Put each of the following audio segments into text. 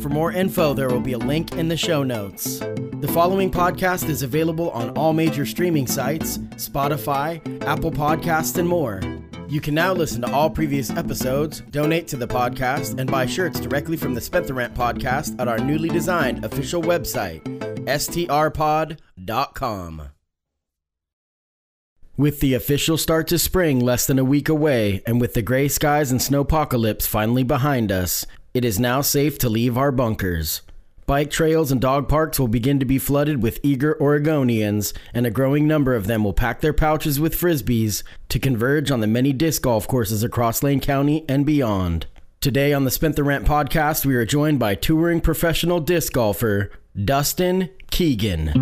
For more info, there will be a link in the show notes. The following podcast is available on all major streaming sites Spotify, Apple Podcasts, and more. You can now listen to all previous episodes, donate to the podcast, and buy shirts directly from the Spent the Rent podcast at our newly designed official website, strpod.com. With the official start to spring less than a week away, and with the gray skies and snowpocalypse finally behind us, it is now safe to leave our bunkers. Bike trails and dog parks will begin to be flooded with eager Oregonians, and a growing number of them will pack their pouches with frisbees to converge on the many disc golf courses across Lane County and beyond. Today on the Spent the Rent podcast, we are joined by touring professional disc golfer Dustin Keegan.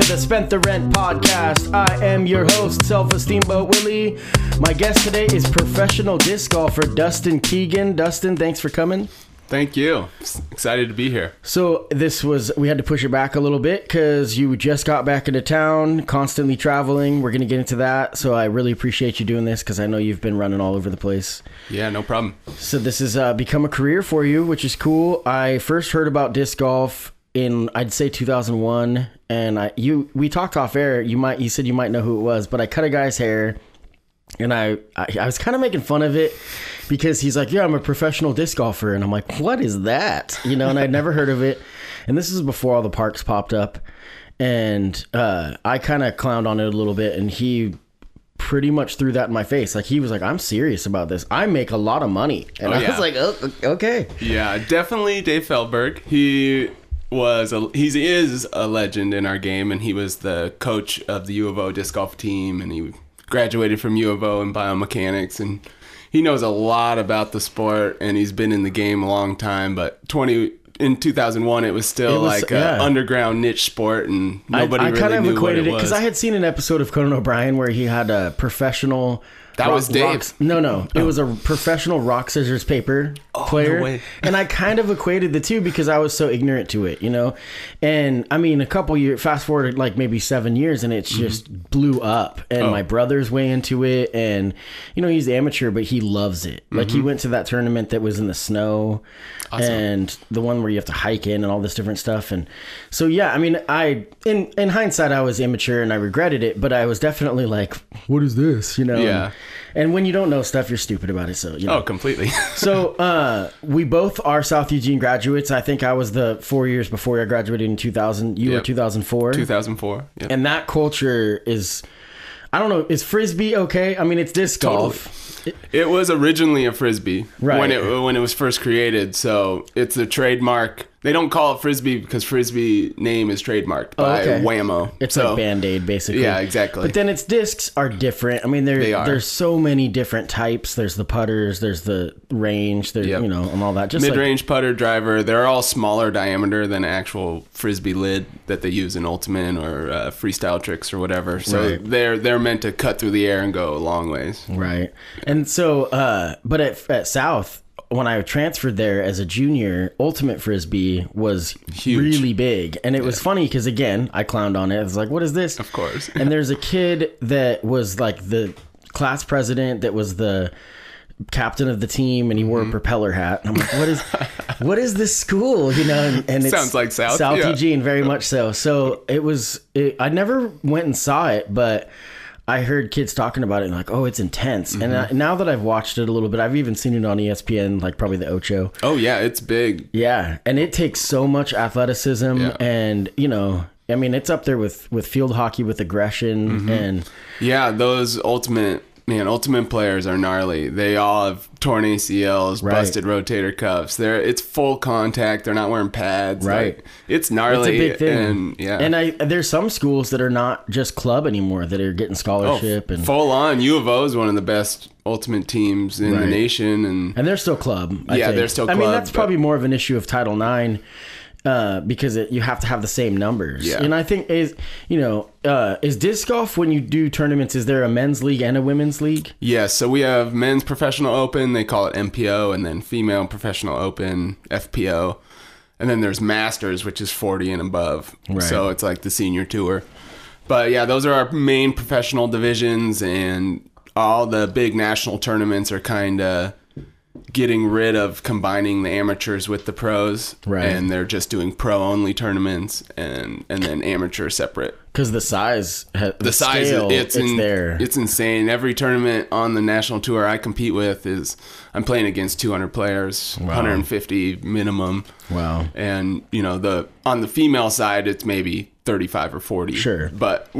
To the Spent the Rent podcast. I am your host, Self Esteem Boat Willie. My guest today is professional disc golfer Dustin Keegan. Dustin, thanks for coming. Thank you. Excited to be here. So this was we had to push it back a little bit because you just got back into town, constantly traveling. We're gonna get into that. So I really appreciate you doing this because I know you've been running all over the place. Yeah, no problem. So this has uh, become a career for you, which is cool. I first heard about disc golf in I'd say 2001, and I you we talked off air. You might you said you might know who it was, but I cut a guy's hair, and I I, I was kind of making fun of it because he's like, yeah, I'm a professional disc golfer, and I'm like, what is that? You know, and I'd never heard of it, and this is before all the parks popped up, and uh, I kind of clowned on it a little bit, and he pretty much threw that in my face. Like he was like, "I'm serious about this. I make a lot of money," and Oh, I yeah. was like, oh, "Okay." Yeah, definitely Dave Feldberg. He was a, he is a legend in our game, and he was the coach of the U of O disc golf team, and he graduated from U of O in biomechanics, and he knows a lot about the sport, and he's been in the game a long time. But twenty in two thousand one, it was still It was- like yeah. underground niche sport, and nobody I, I really kind of equated it because. I had seen an episode of Conan O'Brien where he had a professional. That was Dave. no, no, it was a professional rock scissors paper player, Oh, no way. and I kind of equated the two because I was so ignorant to it, you know. And I mean, a couple years, fast forward like maybe seven years, and it's mm-hmm. just blew up. And Oh. my brother's way into it, and you know he's amateur, but he loves it. Like he mm-hmm. went to that tournament that was in the snow, and the one where you have to hike in and all this different stuff. And so yeah, I mean, I in in hindsight, I was immature and I regretted it, but I was definitely like, what is this, you know? Yeah. And when you don't know stuff, you're stupid about it. So you know. Oh, completely. So uh, we both are South Eugene graduates. I think I was the four years before I graduated in 2000. You were 2004. 2004. Yeah. And that culture is, I don't know, is frisbee okay? I mean, it's disc golf. It was originally a frisbee Right. when it when it was first created. So it's a trademark. They don't call it frisbee because frisbee name is trademarked by okay. Wham-O. It's so, like Band Aid, basically. Yeah, exactly. But then its discs are different. I mean, there there's so many different types. There's the putters, there's the range, there's Yep. you know, and all that. Just Mid-range putter driver, they're all smaller diameter than actual frisbee lid that they use in ultimate or uh, freestyle tricks or whatever. So Right. they're they're meant to cut through the air and go a long ways. Right. And so, uh, but at, at South, when I transferred there as a junior, Ultimate Frisbee was Huge. really big. And it was funny because, again, I clowned on it. I was like, what is this? Of course. and there's a kid that was like the class president that was the captain of the team and he wore Mm-hmm. a propeller hat. And I'm like, what is what is this school? You know, and, and it's Sounds like South, South yeah. Eugene, very much so. So it was it, I never went and saw it, but I heard kids talking about it and like, oh, it's intense. And Mm-hmm. I, now that I've watched it a little bit, I've even seen it on ESPN, like probably the Ocho. Oh yeah, it's big. Yeah, and it takes so much athleticism, Yeah. and you know, I mean, it's up there with with field hockey with aggression Mm-hmm. and Yeah, those ultimate man, ultimate players are gnarly. They all have torn ACLs, Right. busted rotator cuffs. They're it's full contact. They're not wearing pads. Right. Like, it's gnarly. It's a big thing. And yeah. And I there's some schools that are not just club anymore that are getting Oh, scholarship and full on. U of O is one of the best ultimate teams in the nation, and and they're still club. I Yeah, think. they're still I mean, that's probably more of an issue of Title IX. Uh, because it, you have to have the same numbers, Yeah. and I think is you know uh, is disc golf when you do tournaments is there a men's league and a women's league? yeah. So we have men's professional open. They call it MPO, and then female professional open FPO, and then there's masters, which is 40 and above. Right. So it's like the senior tour. But yeah, those are our main professional divisions, and all the big national tournaments are kind of getting rid of combining the amateurs with the pros, Right. And they're just doing pro only tournaments, and and then amateur separate. Because the size, the, The size, scale, it's it's in, there. It's insane. Every tournament on the national tour I compete with is I'm playing against 200 players, 150 minimum. wow. and you know the on the female side it's maybe 35 or 40 Sure. but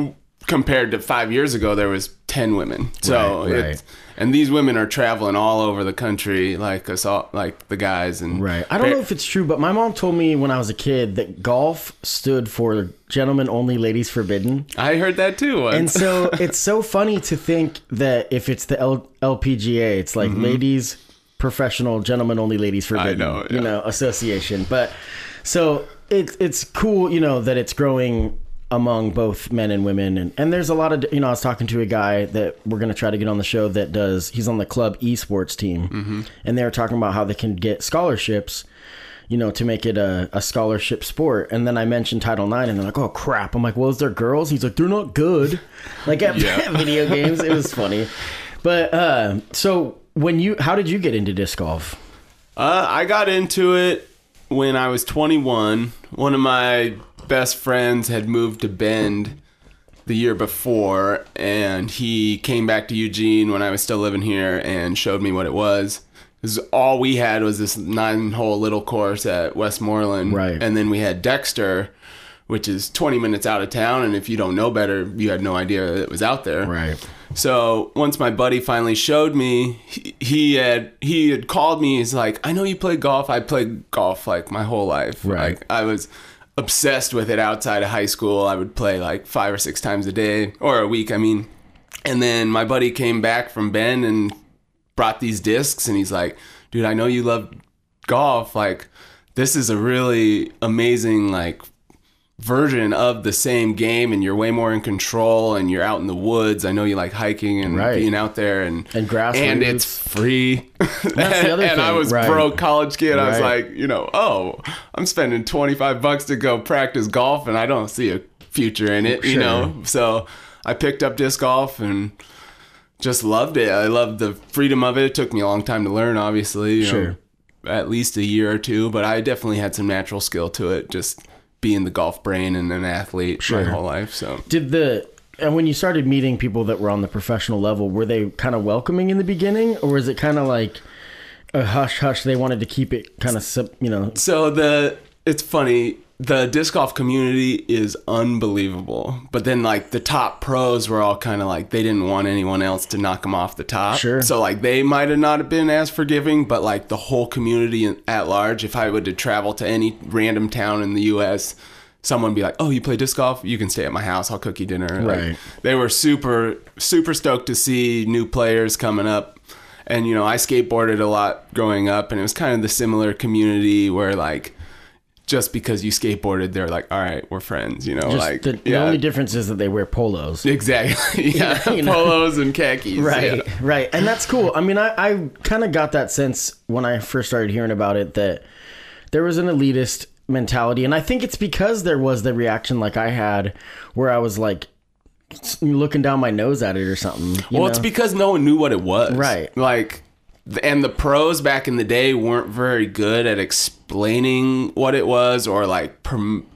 compared to five years ago there was 10 women so Right, right. And these women are traveling all over the country like us all like the guys and Right. I don't know if it's true, but my mom told me when I was a kid that golf stood for gentlemen only, ladies forbidden. i heard that too once. And so it's so funny to think that if it's the L- LPGA, it's like mm-hmm. ladies professional, gentlemen only, ladies forbidden. I know, You know, association. But so it's it's cool, you know, that it's growing among both men and women and, and there's a lot of you know i was talking to a guy that we're going to try to get on the show that does he's on the club esports team Mm-hmm. and they were talking about how they can get scholarships you know, to make it a, a scholarship sport. And then I mentioned Title IX, and they're like, oh, crap. I'm like, well, is there girls? He's like, they're not good. Like at Yeah. video games. It was funny. But uh, so when you, how did you get into disc golf? Uh, I got into it when I was 21. One of my best friends had moved to Bend the year before, and he came back to Eugene when I was still living here and showed me what it was. 'Cause all we had was this nine-hole little course at Westmoreland, Right. And then we had Dexter, which is 20 minutes out of town, and if you don't know better, you had no idea it was out there, Right. so once my buddy finally showed me, he, he had he had called me. He's like, "I know you play golf. I played golf like my whole life. Right. Like I was obsessed with it outside of high school. I would play like five or six times a day or a week. I mean, and then my buddy came back from Bend and brought these discs, and he's like, "Dude, I know you love golf. Like this is a really amazing like." Version of the same game and you're way more in control and you're out in the woods. I know you like hiking and Right. being out there and And grassroots. and it's free. That's the other and I was right. broke college kid. I was like, you know, oh, I'm spending 25 bucks to go practice golf and I don't see a future in it, you know. So I picked up disc golf and just loved it. I loved the freedom of it. It took me a long time to learn, obviously. You Sure. Know, at least a year or two, but I definitely had some natural skill to it. Just being the golf brain and an athlete Sure. my whole life. So Did the, and when you started meeting people that were on the professional level, were they kind of welcoming in the beginning or was it kind of like a hush hush? They wanted to keep it kind of, you know, So the it's funny. The disc golf community is unbelievable, but then like the top pros were all kind of like they didn't want anyone else to knock them off the top. Sure. So like they might have not been as forgiving, but like the whole community at large, if I were to travel to any random town in the U.S. Someone would be like, "Oh, you play disc golf? You can stay at my house. I'll cook you dinner." Like, Right. they were super super stoked to see new players coming up and you know i skateboarded a lot growing up and it was kind of the similar community where like just because you skateboarded they're like all right we're friends you know just like the, the only difference is that they wear polos. exactly yeah You know? polos and khakis right yeah. right and that's cool i mean i, I kind of got that sense when i first started hearing about it that there was an elitist mentality and i think it's because there was the reaction like i had where i was like looking down my nose at it or something you well it's because no one knew what it was Right. like and the pros back in the day weren't very good at explaining what it was or like prom-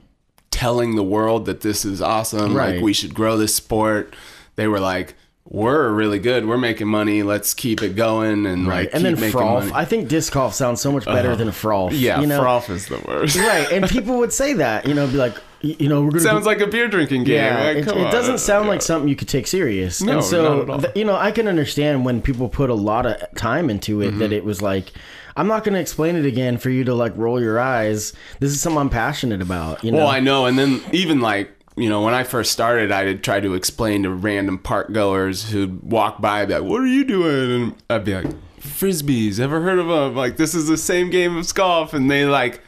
telling the world that this is awesome Right. like we should grow this sport. They were like we're really good. We're making money. Let's keep it going and like and then froth i think disc golf sounds so much better uh-huh. than froth yeah you know? Froth is the worst. Right. And people would say that you know be like you know, we're gonna go- Sounds like a beer drinking game. yeah, Like, it, it doesn't sound Yeah. like something you could take serious. No, and so, not at all. th- you know, I can understand when people put a lot of time into it Mm-hmm. that it was like, I'm not going to explain it again for you to like roll your eyes. This is something I'm passionate about. You know, Well, I know, and then even like you know, when I first started, I would try to explain to random park goers who'd walk by, I'd be like, "What are you doing?" And I'd be like, "Frisbees. Ever heard of them? Like this is the same game of golf." And they like,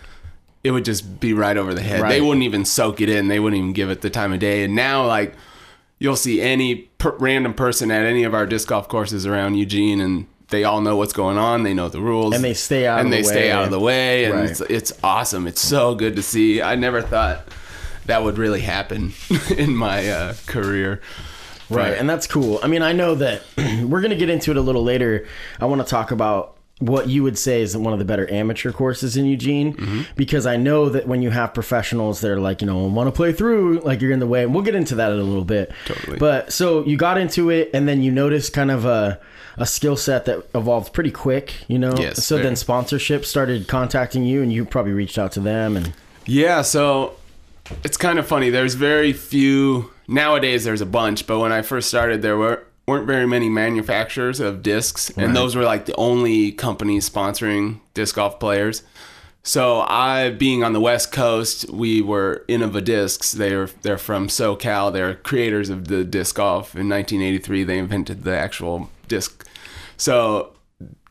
it would just be right over the head. They wouldn't even soak it in. They wouldn't even give it the time of day. And now, like, you'll see any per- random person at any of our disc golf courses around Eugene, and they all know what's going on. They know the rules, And they stay out and of the they stay out of the way, and Right. it's, it's awesome. It's so good to see. I never thought that would really happen in my uh, career. Right, But- and that's cool. I mean, I know that we're going to get into it a little later. I want to talk about what you would say is one of the better amateur courses in Eugene Mm-hmm. because I know that when you have professionals that are like, you know, want to play through, like you're in the way. And we'll get into that in a little bit. Totally. But so you got into it and then you noticed kind of a a skill set that evolved pretty quick, you know? Yes, So very. then sponsorship started contacting you and you probably reached out to them and Yeah, so it's kind of funny. There's very few nowadays. There's a bunch, but when I first started, there were weren't very many manufacturers of discs, and those were like the only companies sponsoring disc golf players. So I, being on the West Coast, we were Innova Discs. They're they're from SoCal. They're creators of the disc golf. In 1983, they invented the actual disc. So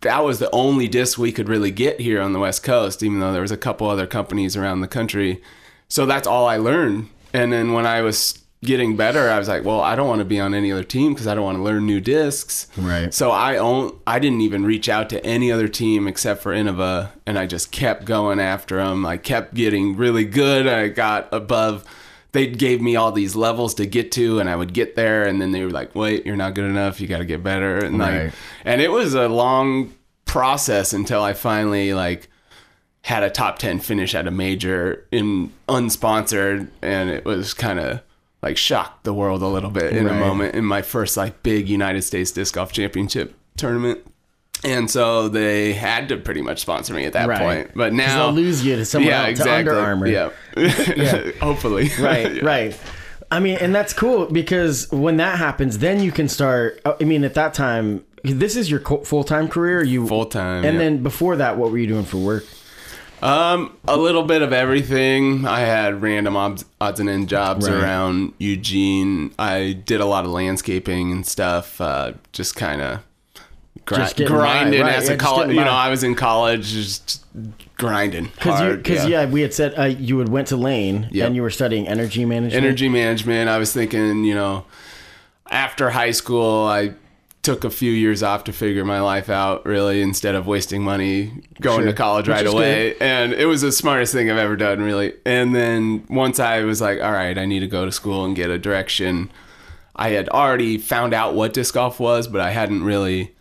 that was the only disc we could really get here on the West Coast, even though there was a couple other companies around the country. So that's all I learned. And then when I was getting better, I was like, well, I don't want to be on any other team because I don't want to learn new discs. Right. So I own. I didn't even reach out to any other team except for Innova, and I just kept going after them. I kept getting really good. I got above. They gave me all these levels to get to, and I would get there, and then they were like, "Wait, you're not good enough. You got to get better." And Right. like, and it was a long process until I finally like had a top 10 finish at a major in unsponsored and it was kind of like shocked the world a little bit in Right. a moment in my first like big United States disc golf championship tournament. And so they had to pretty much sponsor me at that Right. point. But now they'll lose you to someone yeah, else, exactly. to Under Armour. Yeah. Hopefully. right Yeah. right i mean and that's cool because when that happens then you can start uh, i mean at that time this is your full-time career you Full-time, and yeah. then before that what were you doing for work Um, a little bit of everything. I had random odds, odds and end jobs Right. around Eugene. I did a lot of landscaping and stuff. Uh, just kind of gri- grinding right, as yeah, a college. You know. I was in college, just grinding because because yeah. we had said uh, you had went to lane Yep. and you were studying energy management energy management. I was thinking, you know, after high school, I took a few years off to figure my life out, really, instead of wasting money going Sure. to college right away. And it was the smartest thing I've ever done, really. And then once I was like, all right, I need to go to school and get a direction, I had already found out what disc golf was, but I hadn't really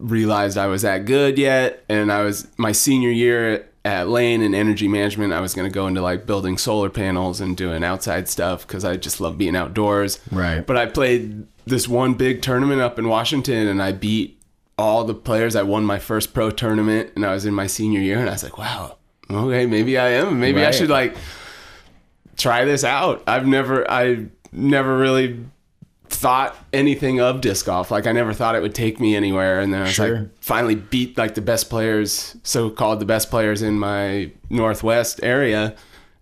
realized I was that good yet. And I was my senior year at Lane in energy management. I was going to go into like building solar panels and doing outside stuff because I just love being outdoors. Right. But I played this one big tournament up in Washington and I beat all the players. I won my first pro tournament and I was in my senior year and I was like, wow, okay, maybe I am. Maybe I should like try this out. I've never, I never really thought anything of disc golf. Like I never thought it would take me anywhere. And then I was Sure. like, finally beat like the best players, so called the best players in my Northwest area.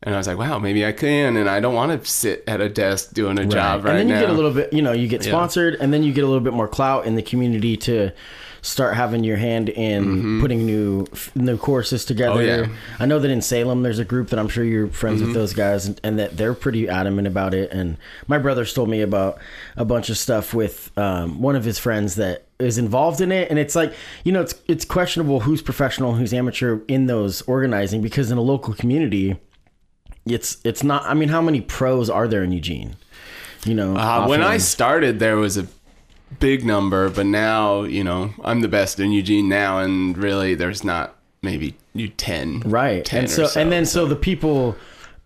And I was like, wow, maybe I can. And I don't want to sit at a desk doing a job right now. and then you now. get a little bit you know you get sponsored and then you get a little bit more clout in the community to start having your hand in putting new new courses together Mm-hmm. Oh, yeah. i know that in salem there's a group that i'm sure you're friends Mm-hmm. with those guys and, and that they're pretty adamant about it and my brother's told me about a bunch of stuff with um, one of his friends that is involved in it and it's like you know it's it's questionable who's professional who's amateur in those organizing because in a local community it's it's not i mean how many pros are there in eugene you know Uh, when I started, there was a big number, but now, you know, I'm the best in Eugene now, and really, there's not maybe you 10. right 10 and so, so. and then so the people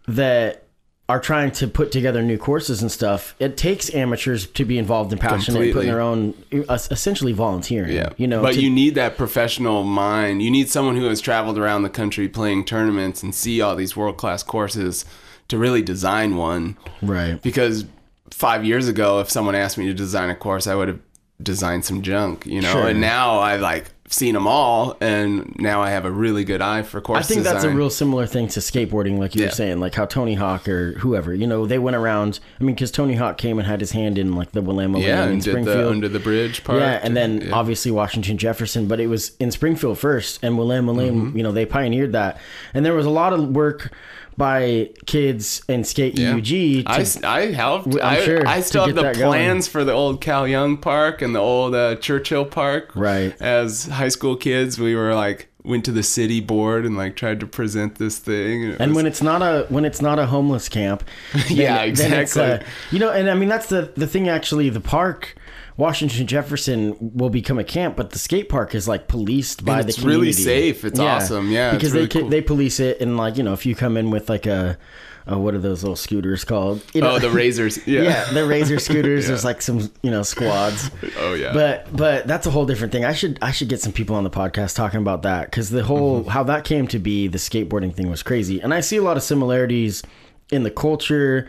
that are trying to put together new courses and stuff it takes amateurs to be involved and passionate and putting their own uh, essentially volunteering Yeah. you know but to- you need that professional mind. You need someone who has traveled around the country playing tournaments and see all these world class courses to really design one Right. because five years ago, if someone asked me to design a course, I would have designed some junk, you know. Sure. And now I like seen them all, and now I have a really good eye for course I think that's a real similar thing to skateboarding, like you Yeah. were saying, like how Tony Hawk or whoever, you know, they went around. I mean, because Tony Hawk came and had his hand in like the Willamette yeah, Lane in and did Springfield. the under the bridge part. yeah, and then Yeah. obviously Washington Jefferson, but it was in Springfield first, and Willamalane, Mm-hmm. you know, they pioneered that, and there was a lot of work by kids in Skate Yeah. UUG. To, I, I helped. I'm I, sure, I still have the that going. plans for the old Cal Young Park and the old uh, Churchill Park. Right. As high school kids, we were like went to the city board and like tried to present this thing. it and was- when it's not a when it's not a homeless camp, then- Yeah, it's, exactly. uh, you know, and I mean that's the the thing. Actually, the park, Washington Jefferson, will become a camp, but the skate park is like policed by the it's really safe. It's awesome. Yeah, it's because really they cool. they police it, and like you know, if you come in with like a, what are those little scooters called? You know, oh, the razors. Yeah. yeah, the razor scooters. Yeah. There's like some you know squads. Oh yeah. But but that's a whole different thing. I should I should get some people on the podcast talking about that because the whole Mm-hmm. how that came to be the skateboarding thing was crazy, and I see a lot of similarities in the culture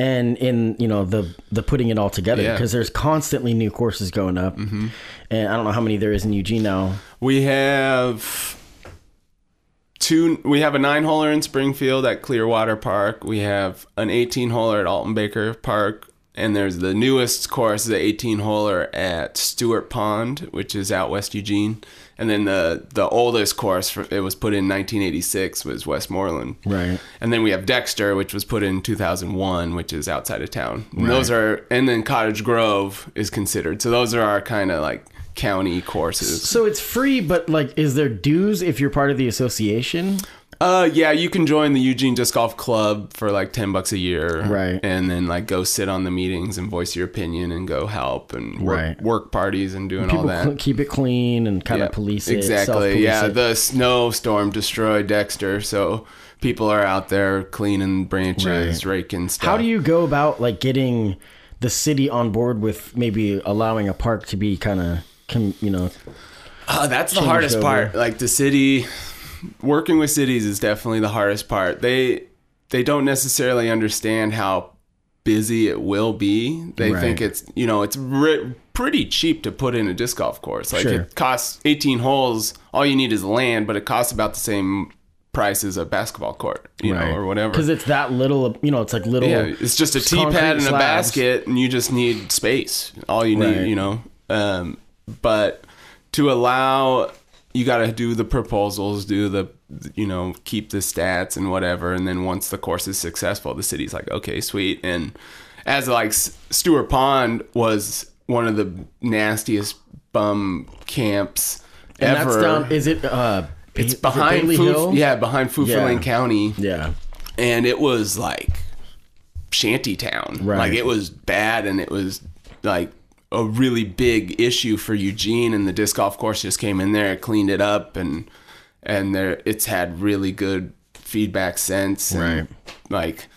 and in you know the the putting it all together Yeah. Mm-hmm. because there's constantly new courses going up, and I don't know how many there is in Eugene now. We have two. We have a nine holer in Springfield at Clearwater Park. We have an eighteen holer at Alton Baker Park, and there's the newest course, the eighteen holer at Stewart Pond, which is out West Eugene. And then the the oldest course, for, it was put in 1986, was Westmoreland. Right. And then we have Dexter, which was put in 2001, which is outside of town. And Right. Those are, and then Cottage Grove is considered. So those are our kind of like county courses. So it's free, but like, is there dues if you're part of the association? Uh, yeah, you can join the Eugene Disc Golf Club for like ten bucks a year, Right. And then like go sit on the meetings and voice your opinion and go help and work, Right. work parties and doing all People that. cl- keep it clean and kind Yeah, of police it. exactly. Yeah, it. the snowstorm destroyed Dexter, so people are out there cleaning branches, raking stuff. How do you go about like getting the city on board with maybe allowing a park to be kind of, you know, Uh, that's the hardest over? part. Like the city, working with cities is definitely the hardest part. They they don't necessarily understand how busy it will be. They Right. think it's you know it's re- pretty cheap to put in a disc golf course. Like Sure. it costs 18 holes. All you need is land, but it costs about the same price as a basketball court, you know, or whatever. Because it's that little, you know, it's like little. Yeah, it's just a tee pad and a basket, and you just need space. All you need, Right. you know. Um, but to allow, you got to do the proposals, do the, you know, keep the stats and whatever, and then once the course is successful, the city's like, okay, sweet. And as like Stewart Pond was one of the nastiest bum camps And ever. that's down. Is it? uh it's behind Bailey Hill? yeah, behind Fufurlane Yeah. County Yeah. and it was like shanty town. Right. Like it was bad and it was like a really big issue for Eugene and the disc golf course just came in there, cleaned it up and and there it's had really good feedback since. and, Right. Like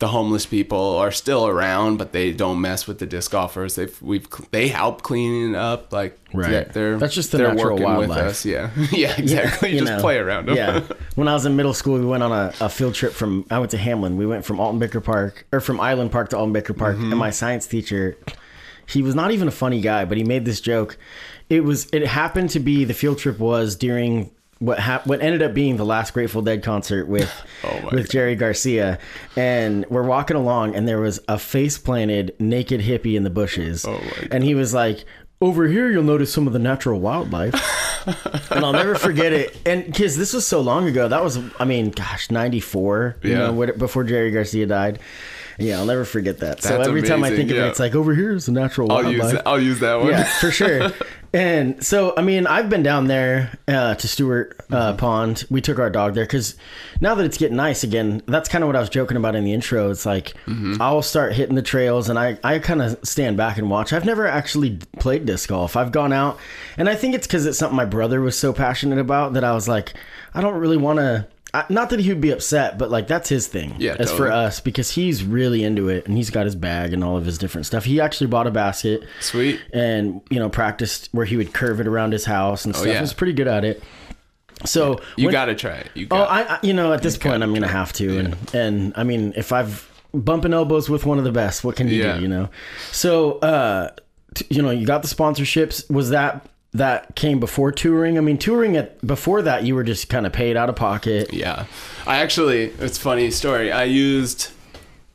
the homeless people are still around, but they don't mess with the disc golfers. They've we've they help cleaning up. Like Right. they're- they're That's just the they're natural working with wildlife. us. Yeah, yeah, exactly. you just know. play around them. Yeah. When I was in middle school, we went on a, a field trip from, I went to Hamlin. We went from Alton Baker Park, or from Island Park to Alton Baker Park. Mm-hmm. And my science teacher, he was not even a funny guy, but he made this joke. It was, it happened to be, the field trip was during what hap- what ended up being the last Grateful Dead concert with Oh with Jerry Garcia, and we're walking along, and there was a face planted naked hippie in the bushes, Oh and he was like, "Over here, you'll notice some of the natural wildlife." and I'll never forget it. And because this was so long ago, that was, I mean, gosh, '94, you Yeah. know, before Jerry Garcia died. Yeah, I'll never forget that. so That's every time I amazing, think of it, it's like over here is the natural I'll use that, I'll use that one. Yeah, for sure. And so, I mean, I've been down there uh, to Stewart uh, Pond. We took our dog there because now that it's getting nice again, that's kind of what I was joking about in the intro. It's like I'll start hitting the trails and I, I kind of stand back and watch. I've never actually played disc golf. I've gone out, and I think it's because it's something my brother was so passionate about that I was like, I don't really want to. Not that he would be upset, but like that's his thing. Yeah, as for us because he's really into it and he's got his bag and all of his different stuff. He actually bought a basket Sweet. and you know practiced where he would curve it around his house and stuff. Oh, yeah. He was pretty good at it. So You when- got to try it. You Oh, I, I you know at this point I'm gonna have to, and and I mean if I've bumping elbows with one of the best, what can you Yeah. do? You know. So uh, t- you know you got the sponsorships. Was that that came before touring? I mean touring at before that you were just kind of paid out of pocket. Yeah. I actually, it's a funny story. I used,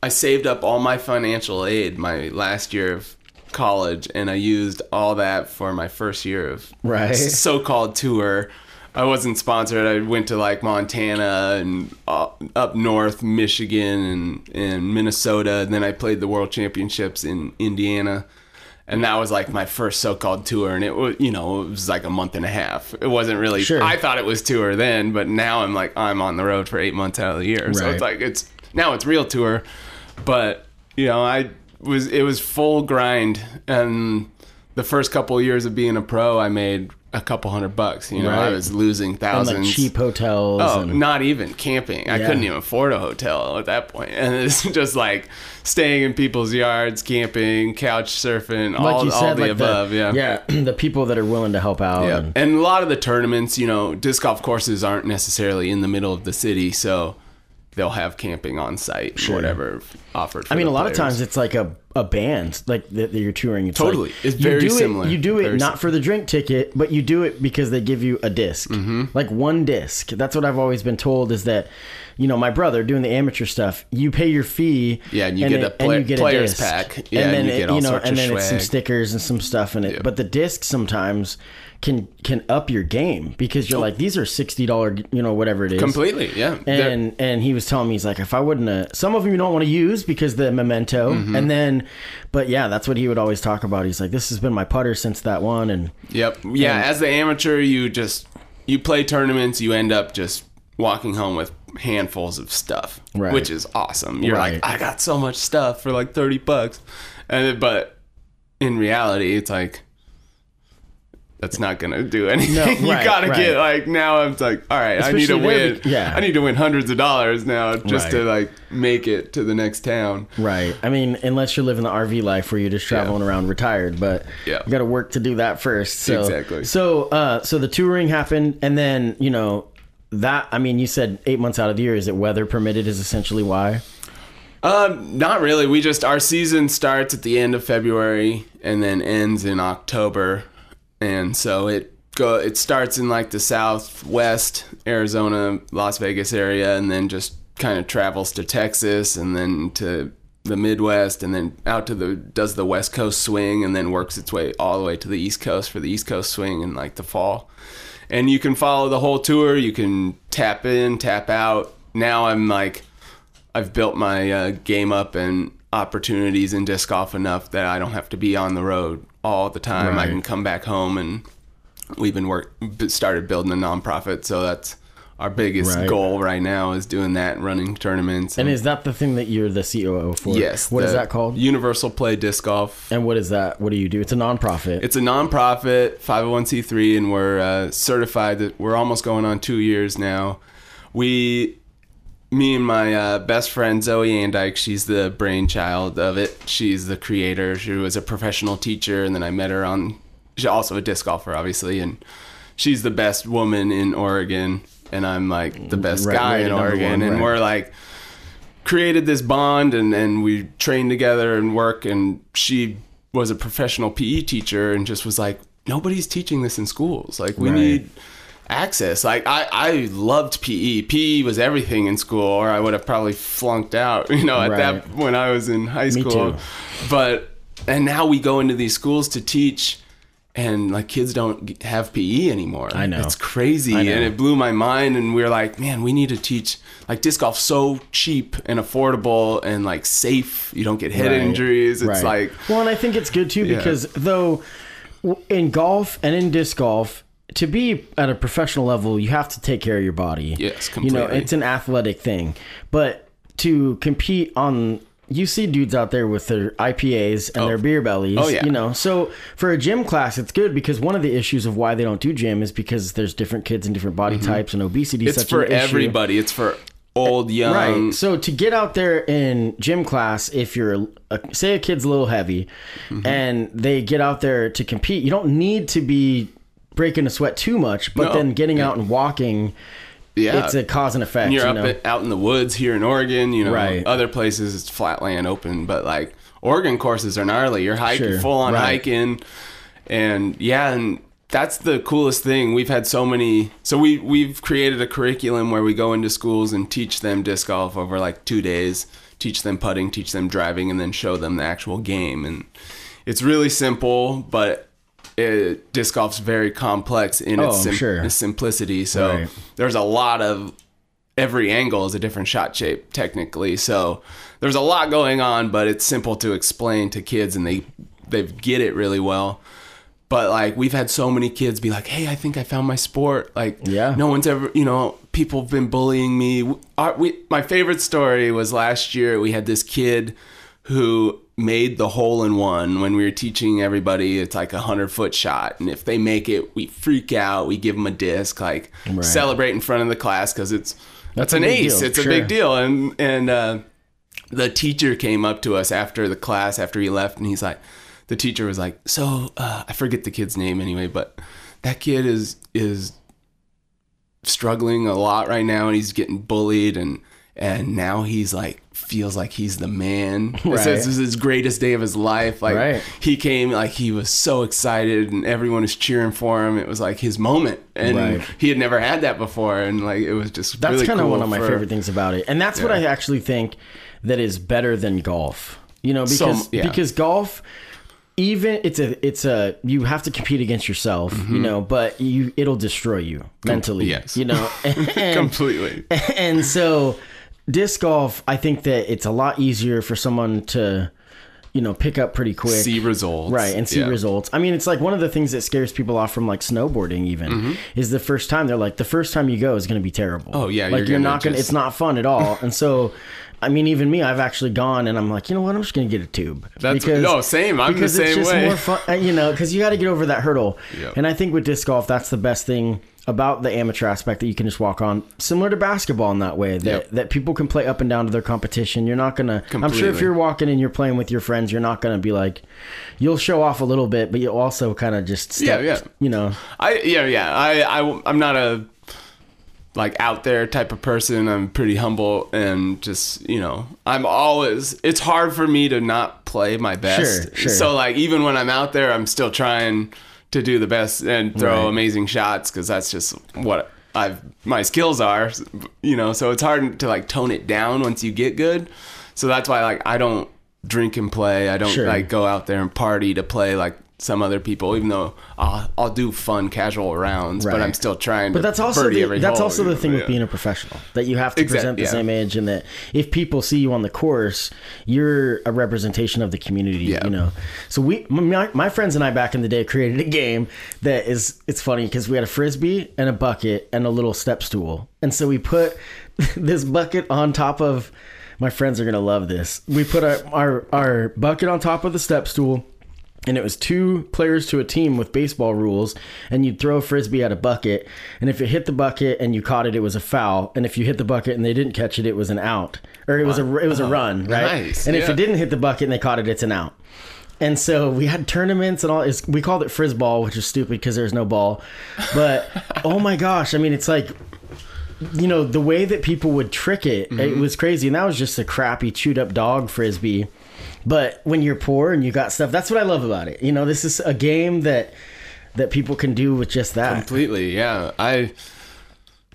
I saved up all my financial aid my last year of college, and I used all that for my first year of Right. so called tour. I wasn't sponsored. I went to like Montana and uh, up north, Michigan and, and Minnesota. And then I played the World Championships in Indiana. And that was like my first so-called tour, and it was, you know, it was like a month and a half. It wasn't really. Sure. I thought it was tour then, but now I'm like I'm on the road for eight months out of the year, so it's like it's now it's real tour. But you know, I was it was full grind, and the first couple of years of being a pro, I made a couple hundred bucks. You know, I was losing And thousands. like cheap hotels. Oh, and, not even camping. I couldn't even afford a hotel at that point. And it's just like staying in people's yards, camping, couch surfing, like all, you all the like above. the, yeah. yeah, the people that are willing to help out. Yeah. and- And a lot of the tournaments, you know, disc golf courses aren't necessarily in the middle of the city, so they'll have camping on site, and whatever offered. I mean, a lot of times it's like a, a band like that, you're touring. It's Totally. like, It's you very it- similar. you do it Very not for the drink ticket, but you do it because they give you a disk Mm-hmm. like one disc. That's what I've always been told is that, you know, my brother doing the amateur stuff, you pay your fee. Yeah, and you get a play- player's pack. Yeah, and you get all know, and then it's some stickers and some stuff in it. Yeah. But the disc sometimes can can up your game because you're like these are sixty dollar, you know, whatever it is. completely, yeah. They're- And and he was telling me he's like if I wouldn't have some of them you don't want to use because the memento Mm-hmm. and then but yeah that's what he would always talk about he's like this has been my putter since that one and Yep. Yeah, as the amateur, you just you play tournaments, you end up just walking home with handfuls of stuff, Right. which is awesome. You're Right. like, I got so much stuff for like 30 bucks. And but in reality, it's like that's not gonna do anything. No, you right, gotta right. get like now. I'm like, all right, I need to win. yeah. I need to win hundreds of dollars now just to like make it to the next town. right I mean unless you're living the RV life where you're just traveling around retired but Yeah. you got to work to do that first so Exactly. so uh so the touring happened and then you know that I mean you said eight months out of the year is it weather permitted is essentially why Um, not really. We just our season starts at the end of February and then ends in October, and so it go it starts in like the southwest Arizona, Las Vegas area, and then just kind of travels to Texas and then to the Midwest and then out to the does the West Coast swing and then works its way all the way to the East Coast for the East Coast swing in like the fall. And you can follow the whole tour. You can tap in, tap out. Now I'm like I've built my uh, game up and opportunities in disc golf enough that I don't have to be on the road all the time. I can come back home and we've been work started building a nonprofit, so that's our biggest Right. goal right now is doing that, running tournaments. and is that the thing that you're the COO for yes, What is that called Universal Play Disc Golf. and what is that what do you do it's a nonprofit It's a nonprofit, 501c3, and we're uh, certified. That we're almost going on two years now. We, me and my uh, best friend Zoe Andike, she's the brainchild of it. She's the creator. She was a professional teacher, and then I met her on. She's also a disc golfer, obviously, and she's the best woman in Oregon, and I'm like the best Right, guy rated in Oregon, one, and we're like created this bond and, and we trained together and work and she was a professional PE teacher and just was like nobody's teaching this in schools like we Right. need access like I, I loved PE PE was everything in school or I would have probably flunked out you know at Right. that when I was in high Me school too. but and now we go into these schools to teach and like kids don't have PE anymore. I know. It's crazy know. and it blew my mind and we are like, man, we need to teach like disc golf so cheap and affordable and like safe. You don't get head Right, injuries. It's right. like well, and I think it's good too Yeah. because though in golf and in disc golf, to be at a professional level, you have to take care of your body. Yes, completely. You know, it's an athletic thing, but to compete on. You see dudes out there with their IPAs and their beer bellies. Oh, yeah. You know, so for a gym class, it's good because one of the issues of why they don't do gym is because there's different kids and different body types and obesity. Mm-hmm. it's such for everybody. It's for old, young. Right. So to get out there in gym class, if you're a, say a kid's a little heavy, Mm-hmm. and they get out there to compete, you don't need to be breaking a sweat too much, but No. then getting out and walking, Yeah. it's a cause and effect. And you're you up at, out in the woods here in Oregon, you know, Right. other places it's flat land open, but like Oregon courses are gnarly. You're hiking Sure. full on Right. hiking. And yeah, and that's the coolest thing. We've had so many so we we've created a curriculum where we go into schools and teach them disc golf over like 2 days, teach them putting, teach them driving and then show them the actual game and it's really simple, but it, disc golf's very complex in Oh, its, I'm sim- sure. its simplicity. So Right. there's a lot of every angle is a different shot shape technically. So there's a lot going on, but it's simple to explain to kids and they they get it really well. But like we've had so many kids be like, "Hey, I think I found my sport." Like, Yeah. no one's ever, you know, people have been bullying me. Our, we, my favorite story was last year. We had this kid who made the hole in one when we were teaching everybody. It's like a hundred foot shot, and if they make it, we freak out. We give them a disc, like Right. celebrate in front of the class because it's That's an ace. deal, It's a big deal, and and uh, the teacher came up to us after the class after he left and he's like the teacher was like so uh, i forget the kid's name anyway but that kid is is struggling a lot right now and he's getting bullied and and now he's like feels like he's the man It Right. says this is his greatest day of his life like Right. he came like he was so excited and everyone was cheering for him it was like his moment and Right. he had never had that before and like it was just That's really kind of cool one of my for- favorite things about it, and that's what I actually think that is better than golf. You know, because So, yeah. because golf, even it's a it's a you have to compete against yourself. Mm-hmm. You know, but you it'll destroy you mentally. yes. you know, and, completely and so disc golf, I think that it's a lot easier for someone to you know pick up pretty quick. see results Right, and see Yeah. results. I mean, it's like one of the things that scares people off from like snowboarding. Even Mm-hmm. is the first time they're like, the first time you go is going to be terrible. Oh, yeah, like you're you're, gonna not gonna. just- It's not fun at all. and so, I mean, even me, I've actually gone and I'm like, you know what? I'm just going to get a tube. That's- no, same. I'm the because same it's just way. more fun, uh, you know, because you got to get over that hurdle. Yep. And I think with disc golf, that's the best thing about the amateur aspect that you can just walk on, similar to basketball in that way that Yep. that people can play up and down to their competition. You're not gonna. I'm sure if you're walking and you're playing with your friends, you're not gonna be like, you'll show off a little bit, but you'll also kind of just step, Yeah, yeah. you know. I yeah yeah I I I'm not a like out there type of person. I'm pretty humble and just you know I'm always. It's hard for me to not play my best. Sure, sure. So like even when I'm out there, I'm still trying to do the best and throw Right. amazing shots because that's just what I've my skills are. You know, so it's hard to like tone it down once you get good. So that's why like I don't drink and play. I don't Sure. like go out there and party to play like some other people. Even though I'll, I'll do fun casual rounds, but I'm still trying. But to that's also the, that's hole, also the you thing know, with yeah. being a professional that you have to present the yeah. same age, and that if people see you on the course, you're a representation of the community. Yeah. You know, so we my, my friends and I back in the day created a game that is it's funny because we had a frisbee and a bucket and a little step stool, and so we put this bucket on top of. My friends are gonna love this. We put our, our our bucket on top of the step stool and it was two players to a team with baseball rules and you'd throw a frisbee at a bucket and if it hit the bucket and you caught it it was a foul and if you hit the bucket and they didn't catch it it was an out. Or it was a it was a oh, run right? nice, and if yeah. it didn't hit the bucket and they caught it it's an out. And so we had tournaments and all it's, we called it frisball which is stupid because there's no ball. But oh my gosh i mean it's like you know the way that people would trick it it mm-hmm. was crazy. And that was just a crappy chewed up dog frisbee but when you're poor and you got stuff that's what i love about it you know this is a game that that people can do with just that completely. Yeah, I.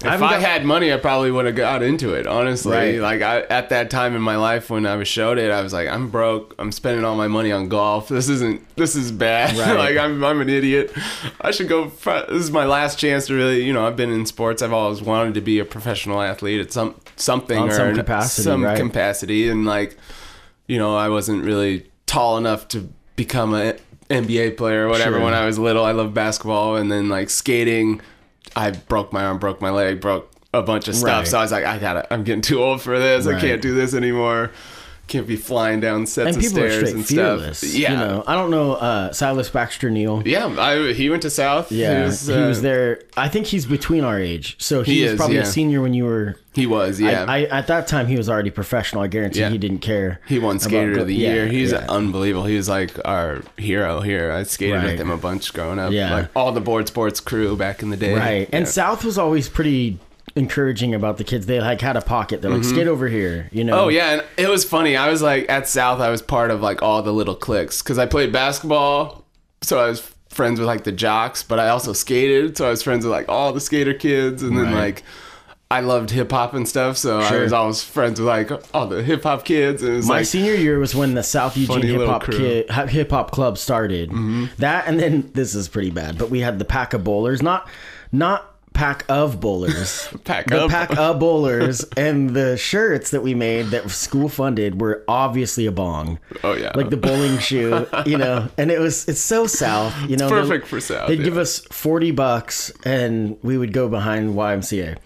If haven't I had money, I probably would have got into it. Honestly, Right. like I, at that time in my life when I was showed it, I was like, I'm broke. I'm spending all my money on golf. This isn't. This is bad. Right. like I'm, I'm an idiot. I should go. fr- This is my last chance to really. You know, I've been in sports. I've always wanted to be a professional athlete at some something On or some in capacity, some right. capacity, and like, you know, I wasn't really tall enough to become an NBA player or whatever Sure. when I was little. I loved basketball, and then like skating. I broke my arm, broke my leg, broke a bunch of stuff. Right. So I was like, I gotta, I'm getting too old for this. I can't do this anymore. Can't be flying down sets and of people stairs and fearless. stuff. Yeah, You know, I don't know uh, Silas Baxter Neal. yeah. I, he went to South. Yeah, he was, he was uh, there. I think he's between our age, so he, He was is, probably yeah. a senior when you were. He was. Yeah, I, I, at that time, he was already professional. I guarantee Yeah. he didn't care. he won Skater of the yeah, Year. He's yeah. unbelievable. He was like our hero here. I skated Right. with him a bunch growing up. Yeah. like all the board sports crew back in the day. right. And South was always pretty encouraging about the kids. They like had a pocket. They're like, mm-hmm. skate over here. You know. Oh yeah, and it was funny. I was like at South. I was part of like all the little cliques because I played basketball, so I was friends with like the jocks. But I also skated, so I was friends with like all the skater kids, and then like. I loved hip hop and stuff, so I was always friends with like all the hip hop kids. And it was My like, senior year was when the South Eugene Hip Hop. Hip Hop Club started. Mm-hmm. That and then this is pretty bad, but we had the pack of bowlers, not not pack of bowlers, Pack the of- pack of bowlers, and the shirts that we made that school funded were obviously a bong. Oh, yeah. like the bowling shoe, you know. And it was it's so South, you know. perfect they- for South, They'd give us forty bucks, and we would go behind YMCA.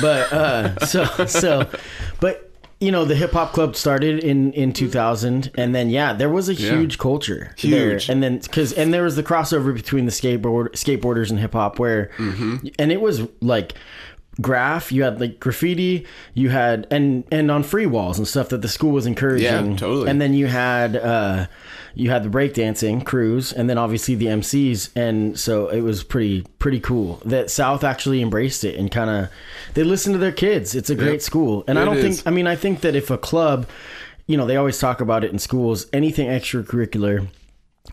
But uh, so so, but you know, the hip hop club started in in 2000, and then yeah, there was a huge culture there, Huge. and then because and there was the crossover between the skateboard skateboarders and hip hop, where Mm-hmm. and it was like graph you had like graffiti you had and and on free walls and stuff that the school was encouraging Yeah, totally. and then you had uh you had the breakdancing crews and then obviously the MCs and so it was pretty pretty cool that South actually embraced it and kind of they listened to their kids it's a great Yep. school and I don't is. think I mean I think that if a club you know they always talk about it in schools anything extracurricular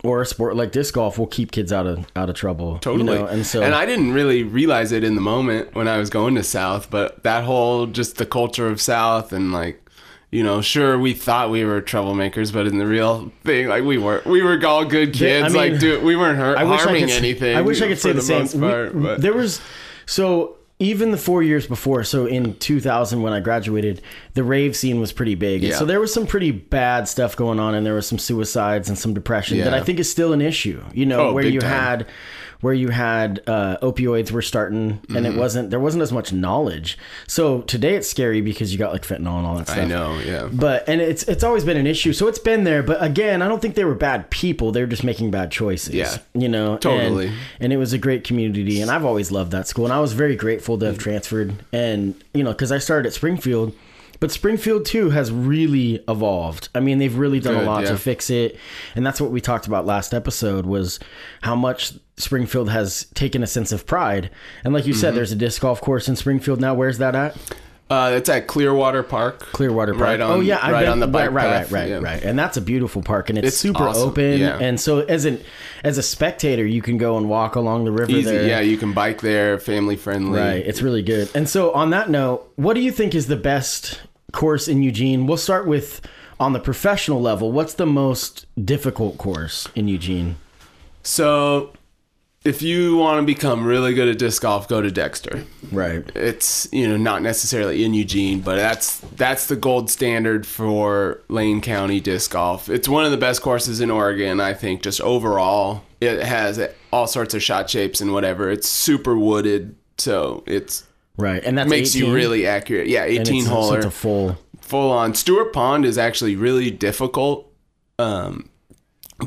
or a sport like disc golf will keep kids out of out of trouble Totally. you know? and so and I didn't really realize it in the moment when I was going to South, but that whole just the culture of South and like, you know, sure we thought we were troublemakers, but in the real thing, like we were, we were all good kids. I mean, like, dude, we weren't hurt, I wish I harming could, anything. I wish I could say for the, same. most We- there was so even the four years before. So in 2000, when I graduated, the rave scene was pretty big. Yeah. So there was some pretty bad stuff going on, and there was some suicides and some depression that I think is still an issue. You know, Oh, where you time. had. Where you had uh, opioids were starting, and Mm-hmm. it wasn't there wasn't as much knowledge. So today it's scary because you got like fentanyl and all that stuff. I know, yeah. But and it's it's always been an issue. So it's been there. But again, I don't think they were bad people. They were just making bad choices. Yeah. You know. and- Totally. And, it was a great community, and I've always loved that school, and I was very grateful to have transferred, and you know, because I started at Springfield. But Springfield too has really evolved. I mean, they've really done a lot yeah. to fix it, and that's what we talked about last episode was how much Springfield has taken a sense of pride. And like you Mm-hmm. said, there's a disc golf course in Springfield now. Where's that at? Uh, it's at Clearwater Park. Clearwater Park. Right on- oh yeah, I've right been- on the bike right, right, path, right, yeah. right, and that's a beautiful park, and it's, It's super awesome, open. yeah. And so as an as a spectator, you can go and walk along the river Easy, there. yeah. You can bike there, family friendly. Right, it's really good. And so on that note, what do you think is the best course in Eugene? We'll start with on the professional level. What's the most difficult course in Eugene? So, if you want to become really good at disc golf, go to Dexter. Right. it's you know not necessarily in Eugene, but that's that's the gold standard for Lane County disc golf. It's one of the best courses in Oregon, I think. Just overall, it has all sorts of shot shapes and whatever. It's super wooded, so it's Right, and that makes you really accurate. Yeah, eighteen it's, holer, it's a full. full on. Stewart Pond is actually really difficult. Um,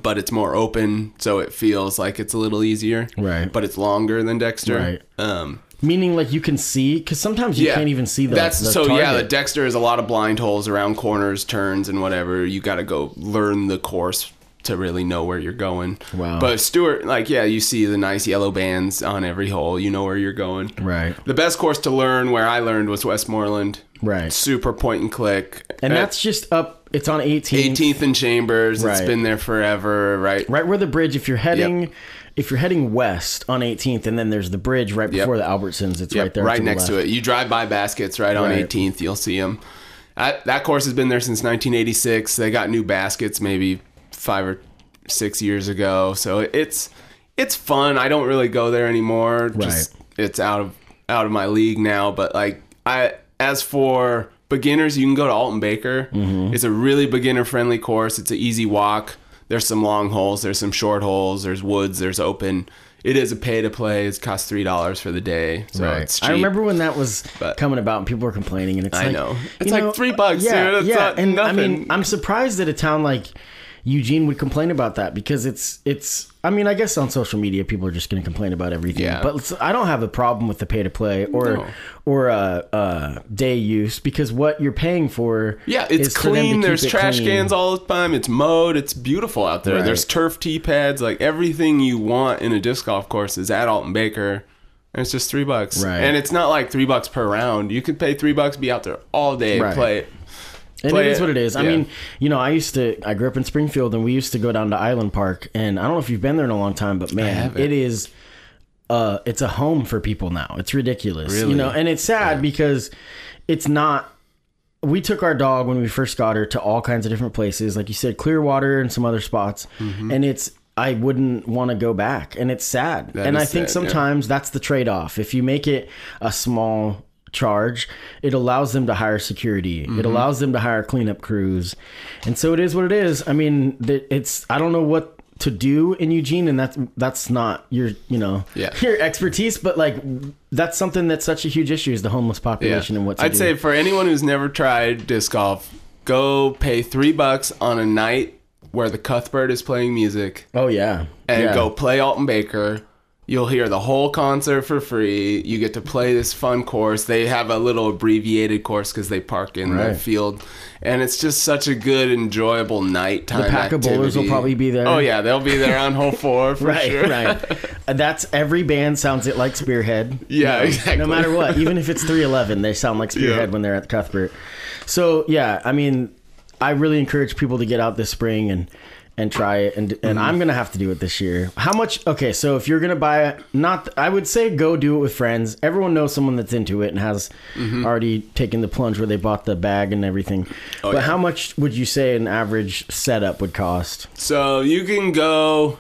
but it's more open, so it feels like it's a little easier. Right. But it's longer than Dexter. Right. Um, Meaning, like you can see, because sometimes you yeah. can't even see the. That's the so yeah. The. Dexter is a lot of blind holes around corners, turns, and whatever. You got to go learn the course to really know where you're going. Wow. But Stewart, like yeah, you see the nice yellow bands on every hole. You know where you're going. Right. The best course to learn where I learned was Westmoreland. Right. Super point and click. And Uh, that's just up. It's on 18th, 18th and Chambers. It's been there forever. Right. right where the bridge. If you're heading, if you're heading west on 18th, and then there's the bridge right before the Albertsons. It's Yep, right there, right to the next left. to it. You drive by baskets right on Right. 18th, you'll see them. That, that course has been there since 1986. They got new baskets maybe five or six years ago, so it's it's fun. I don't really go there anymore. Just it's out of out of my league now. But like I, as for beginners, you can go to Alton Baker. Mm-hmm. It's a really beginner friendly course. It's an easy walk. There's some long holes. There's some short holes. There's woods. There's open. it is a pay to play. It costs three dollars for the day, so it's cheap. I remember when that was But- coming about and people were complaining, and it's I like, know. It's like three bucks, yeah, dude. It's yeah, and I mean. I'm surprised that a town like Eugene would complain about that because it's it's. I mean, I guess on social media people are just going to complain about everything. Yeah. But I don't have a problem with the pay to play or No. or uh, uh, day use because what you're paying for. Yeah, it's is for them to clean. There's it trash clean. cans all the time. It's mowed. It's beautiful out there. Right. There's turf tee pads. Like everything you want in a disc golf course is at Alton Baker. And it's just three bucks. Right. And it's not like three bucks per round. You could pay three bucks, be out there all day, Right. play it. And play it is it. what it is. I Yeah. mean, you know, I used to. I grew up in Springfield, and we used to go down to Island Park. And I don't know if you've been there in a long time, but man, it is. Uh, it's a home for people now. It's ridiculous, you know, and it's sad because it's not. We took our dog when we first got her to all kinds of different places, like you said, Clearwater and some other spots, Mm-hmm. and it's. I wouldn't want to go back, and it's sad. That and I think sad, yeah. sometimes that's the trade off. If you make it a small charge, it allows them to hire security. Mm-hmm. It allows them to hire cleanup crews, and so it is what it is. I mean, it's I don't know what to do in Eugene, and that's that's not your you know Yeah. your expertise, but like that's something that's such a huge issue is the homeless population and what I'd do. say for anyone who's never tried disc golf, go pay three bucks on a night where the Cuthbert is playing music oh yeah, and yeah. go play Alton Baker. You'll hear the whole concert for free. You get to play this fun course. They have a little abbreviated course because they park in the field, and it's just such a good, enjoyable nighttime. The pack of bowlers will probably be there. Oh yeah, they'll be there on hole four for Right, sure. right. Uh, That's every band sounds it like Spearhead. Yeah, No- exactly. No matter what, even if it's 311, they sound like Spearhead Yeah. when they're at Cuthbert. So yeah, I mean, I really encourage people to get out this spring and and try it, and and I'm mm-hmm. gonna have to do it this year. How much? Okay, so if you're gonna buy it, not I would say go do it with friends. Everyone knows someone that's into it and has mm-hmm. already taken the plunge where they bought the bag and everything. Oh, but yeah. how much would you say an average setup would cost? So you can go,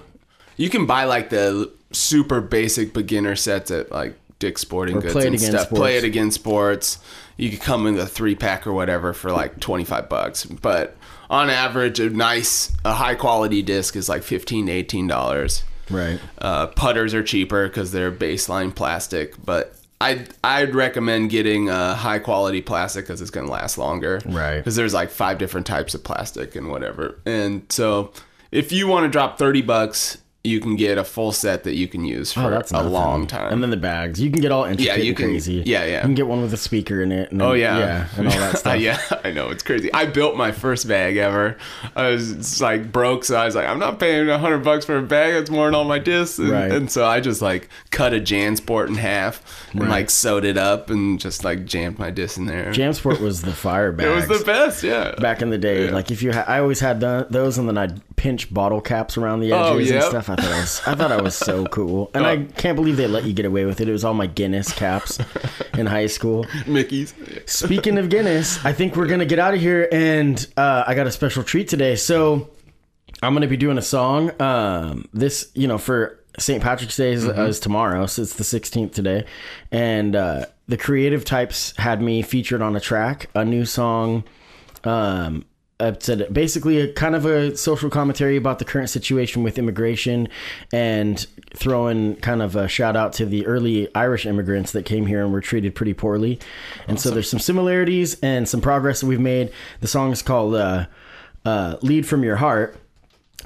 you can buy like the super basic beginner sets at like Dick's Sporting Goods play it and against stuff. Play It Again Sports. You could come in a three pack or whatever for like twenty five bucks, but on average, a nice, a high quality disc is like fifteen to eighteen dollars. Right. Uh, putters are cheaper because they're baseline plastic, but I'd I'd recommend getting a high quality plastic because it's gonna last longer. Right. Because there's like five different types of plastic and whatever. And so if you want to drop thirty bucks, you can get a full set that you can use oh, for Oh, that's a nothing. long time. And then the bags, you can get all intricate Yeah, you and can- crazy. yeah, yeah. You can get one with a speaker in it. And oh, then- Oh yeah, yeah, and all that stuff. yeah, I know it's crazy. I built my first bag ever. I was it's like broke, so I was like, I'm not paying a hundred bucks for a bag. That's more than all my discs. And, Right. and so I just like cut a JanSport in half and Right. like sewed it up and just like jammed my disc in there. Jansport was the fire bag. it was the best, yeah. Back in the day, Yeah. like if you, ha- I always had the, those, and then I'd pinch bottle caps around the Oh, edges and yep. stuff. I thought I was, I thought I was so cool, and I can't believe they let you get away with it. It was all my Guinness caps in high school. Mickey's. Speaking of Guinness, I think we're gonna get out of here, and uh, I got a special treat today. So I'm gonna be doing a song. Um, this, you know, for St. Patrick's Day is, is tomorrow, so it's the 16th today, and uh, the Creative Types had me featured on a track, a new song. Um, a, basically a kind of a social commentary about the current situation with immigration and throwing kind of a shout out to the early Irish immigrants that came here and were treated pretty poorly. And so there's some similarities and some progress that we've made. The song is called uh, uh, Lead from Your Heart.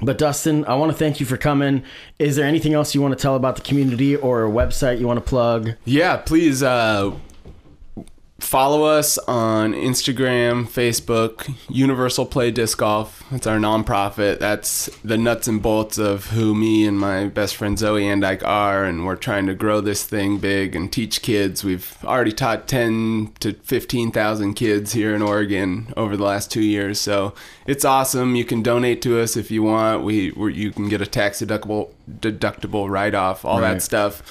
But Dustin, I want to thank you for coming. Is there anything else you want to tell about the community or a website you want to plug? Yeah, please uh, follow us on Instagram, Facebook, Universal Play Disc Golf. It's our nonprofit. That's the nuts and bolts of who me and my best friend Zoe Andyke are, and we're trying to grow this thing big and teach kids. We've already taught 10 to 15,000 kids here in Oregon over the last two years, so it's awesome. You can donate to us if you want. We we you can get a tax deductible deductible write off, all Right. that stuff.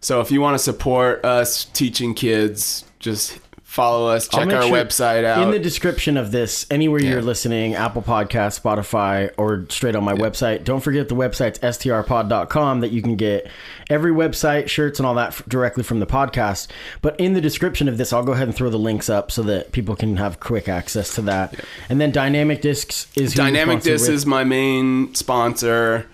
So if you want to support us teaching kids, just follow us, check our sure website out. In the description of this, anywhere you're listening, Apple Podcast, Spotify, or straight on my website, don't forget the website's strpod.com that you can get every website, shirts, and all that f- directly from the podcast. But in the description of this, I'll go ahead and throw the links up so that people can have quick access to that. And then Dynamic Discs is who Dynamic sponsored Disc with. is my main sponsor.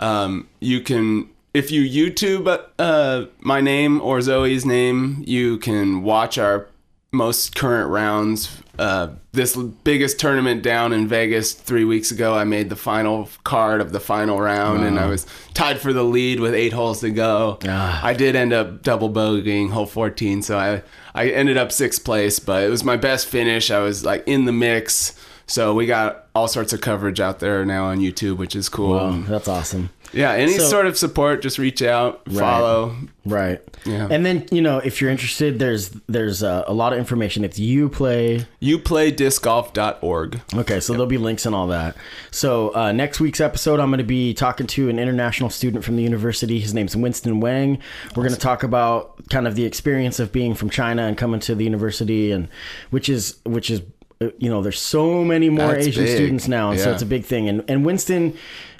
Um, you can if you YouTube uh, my name or Zoe's name, you can watch our most current rounds. Uh, this biggest tournament down in Vegas three weeks ago, I made the final card of the final round, and I was tied for the lead with eight holes to go. Ah. I did end up double bogeying hole 14, so I I ended up sixth place, but it was my best finish. I was like in the mix. So we got all sorts of coverage out there now on YouTube, which is cool. Oh, that's awesome. Yeah, any So- sort of support, just reach out, follow. Right. Yeah. And then you know if you're interested, there's there's uh, a lot of information. It's you play. Youplaydiscgolf.org. Okay, so there'll be links and all that. So uh, next week's episode, I'm going to be talking to an international student from the university. His name's Winston Wang. We're going to talk about kind of the experience of being from China and coming to the university, and which is which is uh, you know there's so many more That's Asian big. students now, and so it's a big thing. And and Winston.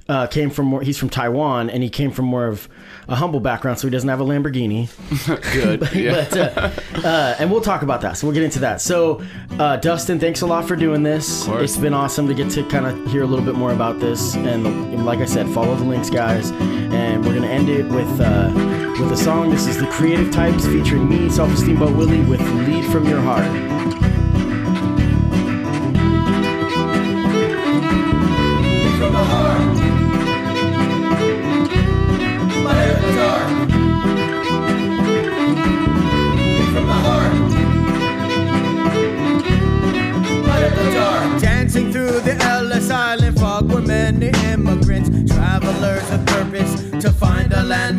Uh, came from more. He's from Taiwan, and he came from more of a humble background, so he doesn't have a Lamborghini. Good. Yeah. But uh, uh, and we'll talk about that. So we'll get into that. So uh, Dustin, thanks a lot for doing this. It's been awesome to get to kind of hear a little bit more about this. And like I said, follow the links, guys. And we're gonna end it with uh, with a song. This is the Creative Types featuring me, Self Esteem Boat Willie, with "Lead from Your Heart."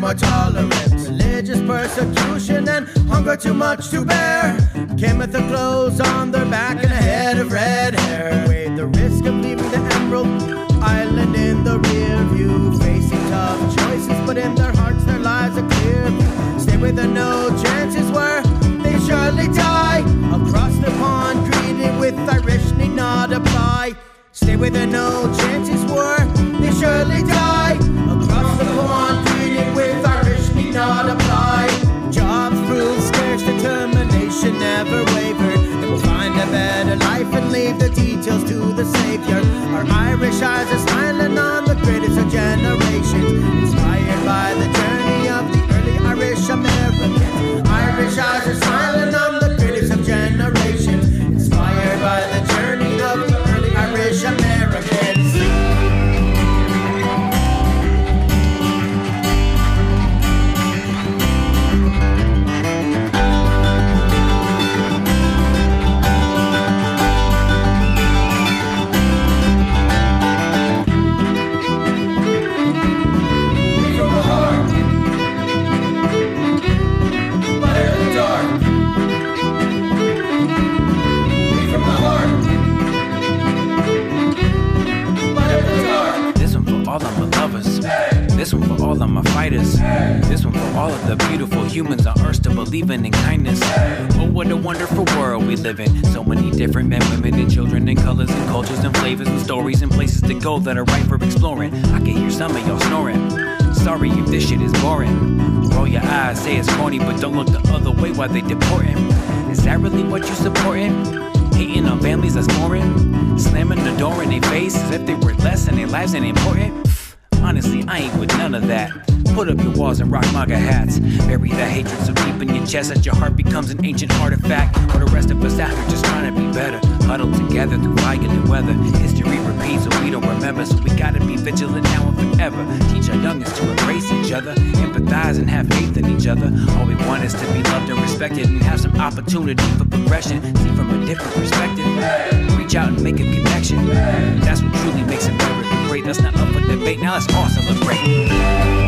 More tolerant. Religious persecution and hunger too much to bear. Came with the clothes on their back and a head of red hair. Weighed the risk of leaving the Emerald Island in the rear view, facing tough choices, but in their hearts their lives are clear. Stay where there no chances were, they surely die. Across the pond, greeted with Irish need not apply. Stay where there no chances were, they surely die. And leave the details to the Savior. Our Irish eyes are all of the beautiful humans on earth to believing in kindness. Oh, what a wonderful world we live in. So many different men, women, and children, and colors, and cultures, and flavors, and stories, and places to go that are ripe for exploring. I can hear some of y'all snoring. Sorry if this shit is boring. Roll your eyes, say it's corny, but don't look the other way while they deporting. Is that really what you supporting? Hating on families that's foreign. Slamming the door in their face as if they were less and their lives ain't important. Honestly, I ain't with none of that. Put up your walls and rock MAGA hats. Bury that hatred so deep in your chest that your heart becomes an ancient artifact. While the rest of us out here just trying to be better. Huddled together through violent weather. History repeats so we don't remember. So we gotta be vigilant now and forever. Teach our youngest to embrace each other. Empathize and have faith in each other. All we want is to be loved and respected and have some opportunity for progression. See from a different perspective. Reach out and make a connection. That's what truly makes America celebrate. That's not up for debate. Now it's all celebrate.